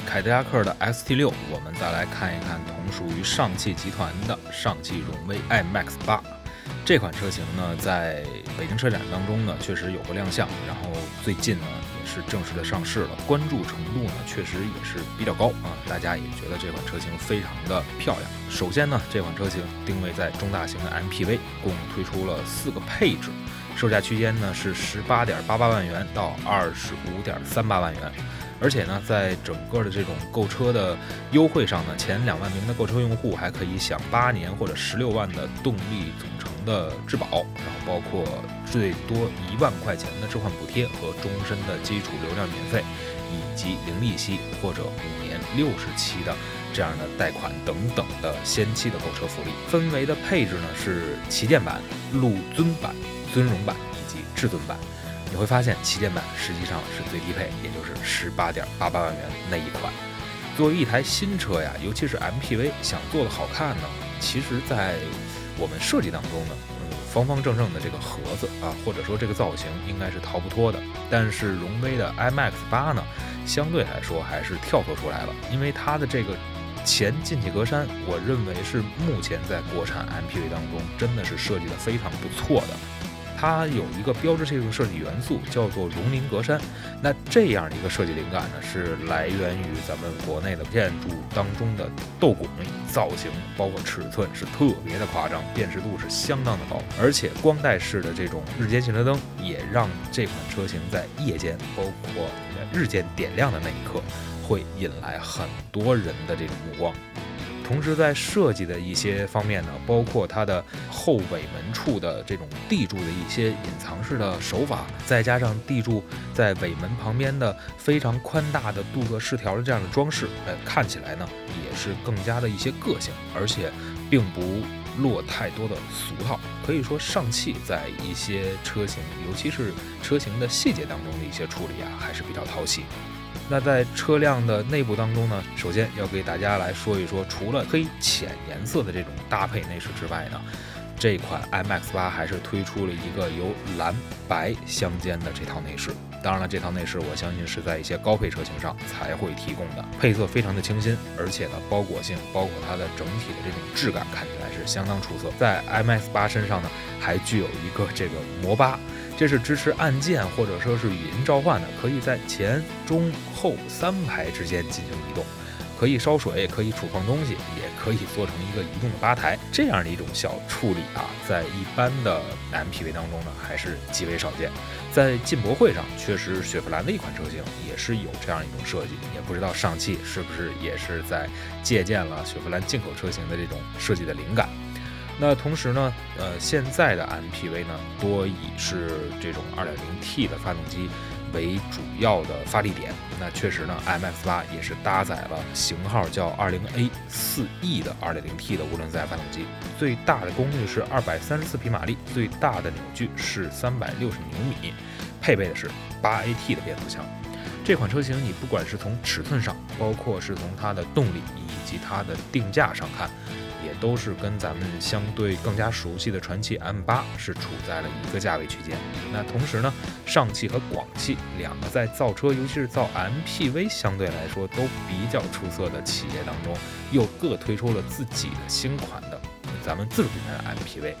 凯迪拉克的 XT 六，我们再来看一看同属于上汽集团的上汽荣威 iMAX 八。这款车型呢，在北京车展当中呢，确实有过亮相，然后最近呢也是正式的上市了，关注程度呢确实也是比较高啊，大家也觉得这款车型非常的漂亮。首先呢，这款车型定位在中大型的 MPV，共推出了四个配置，售价区间呢是十八点八八万元到二十五点三八万元。而且呢，在整个的这种购车的优惠上呢，前两万名的购车用户还可以享八年或者十六万的动力总成的质保，然后包括最多一万块钱的置换补贴和终身的基础流量免费，以及零利息或者五年六十期的这样的贷款等等的先期的购车福利。分为的配置呢是旗舰版、陆尊版、尊荣版以及至尊版。你会发现旗舰版实际上是最低配，也就是十八点八八万元那一款。作为一台新车呀，尤其是 MPV，想做的好看呢，其实在我们设计当中呢，嗯，方方正正的这个盒子啊，或者说这个造型应该是逃不脱的。但是荣威的 iMAX 八呢，相对来说还是跳脱出来了，因为它的这个前进气格栅，我认为是目前在国产 MPV 当中真的是设计的非常不错的。它有一个标志性的设计元素，叫做绒林格栅。那这样的一个设计灵感呢，是来源于咱们国内的建筑当中的斗拱，造型包括尺寸是特别的夸张，辨识度是相当的高。而且光带式的这种日间行车灯，也让这款车型在夜间，包括日间点亮的那一刻，会引来很多人的这种目光。同时，在设计的一些方面呢，包括它的后尾门处的这种地柱的一些隐藏式的手法，再加上地柱在尾门旁边的非常宽大的镀铬饰条的这样的装饰，呃，看起来呢也是更加的一些个性，而且并不落太多的俗套。可以说，上汽在一些车型，尤其是车型的细节当中的一些处理啊，还是比较讨喜。那在车辆的内部当中呢，首先要给大家来说一说，除了黑浅颜色的这种搭配内饰之外呢，这款 iMAX 八还是推出了一个由蓝白相间的这套内饰。当然了，这套内饰我相信是在一些高配车型上才会提供的，配色非常的清新，而且呢，包裹性包括它的整体的这种质感看起来是相当出色。在 M S 八身上呢，还具有一个这个魔八。这是支持按键或者说是语音召唤的，可以在前、中、后三排之间进行移动，可以烧水，可以储放东西，也可以做成一个移动的吧台。这样的一种小处理啊，在一般的 MPV 当中呢，还是极为少见。在进博会上，确实雪佛兰的一款车型也是有这样一种设计，也不知道上汽是不是也是在借鉴了雪佛兰进口车型的这种设计的灵感。那同时呢，呃，现在的 MPV 呢，多以是这种 2.0T 的发动机为主要的发力点。那确实呢，MX 八也是搭载了型号叫 20A 4E 的 2.0T 的涡轮增压发动机，最大的功率是234匹马力，最大的扭矩是360牛米，配备的是 8AT 的变速箱。这款车型你不管是从尺寸上，包括是从它的动力以及它的定价上看。也都是跟咱们相对更加熟悉的传祺 M8 是处在了一个价位区间。那同时呢，上汽和广汽两个在造车，尤其是造 MPV 相对来说都比较出色的企业当中，又各推出了自己的新款的咱们自主品牌的 MPV。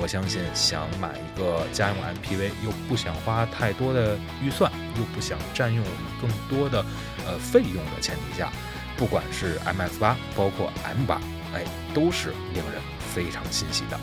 我相信想买一个家用 MPV，又不想花太多的预算，又不想占用我们更多的呃费用的前提下，不管是 MX8，包括 M8。哎，都是令人非常欣喜的。